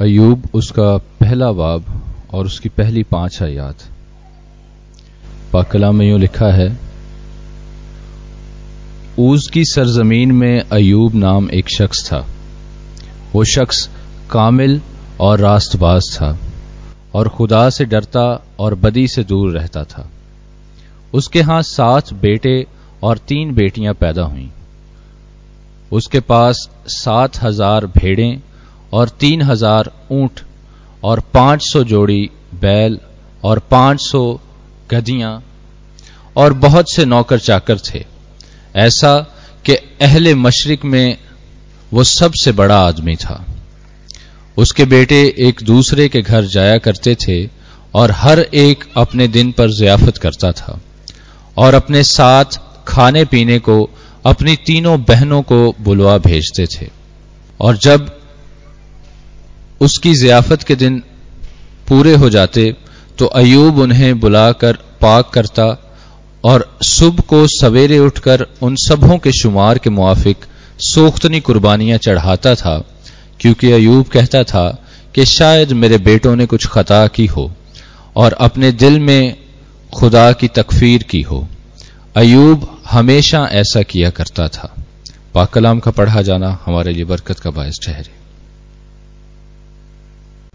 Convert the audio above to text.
अयूब उसका पहला बाब और उसकी पहली पाँच आयात। पाकला में यूँ लिखा है, ऊज की सरजमीन में अयूब नाम एक शख्स था। वो शख्स कामिल और रास्तबाज था और खुदा से डरता और बदी से दूर रहता था। उसके यहाँ सात बेटे और तीन बेटियाँ पैदा हुईं। उसके पास सात हज़ार भेड़ें और तीन हज़ार ऊँट और पाँच सौ जोड़ी बैल और पाँच सौ गधियाँ और बहुत से नौकर चाकर थे। ऐसा कि अहले मशरक में वो सबसे बड़ा आदमी था। उसके बेटे एक दूसरे के घर जाया करते थे और हर एक अपने दिन पर जियाफत करता था और अपने साथ खाने पीने को, अपनी तीनों बहनों को बुलवा भेजते थे। और जब उसकी जियाफत के दिन पूरे हो जाते तो अयूब उन्हें बुलाकर पाक करता और सुबह को सवेरे उठकर उन सबों के शुमार के मुआफिक सोख्तनी कुर्बानियाँ चढ़ाता था, क्योंकि अयूब कहता था कि शायद मेरे बेटों ने कुछ खता की हो और अपने दिल में खुदा की तकफीर की हो। अयूब हमेशा ऐसा किया करता था। पाकलाम का पढ़ा जाना हमारे लिए बरकत का बायस ठहरे।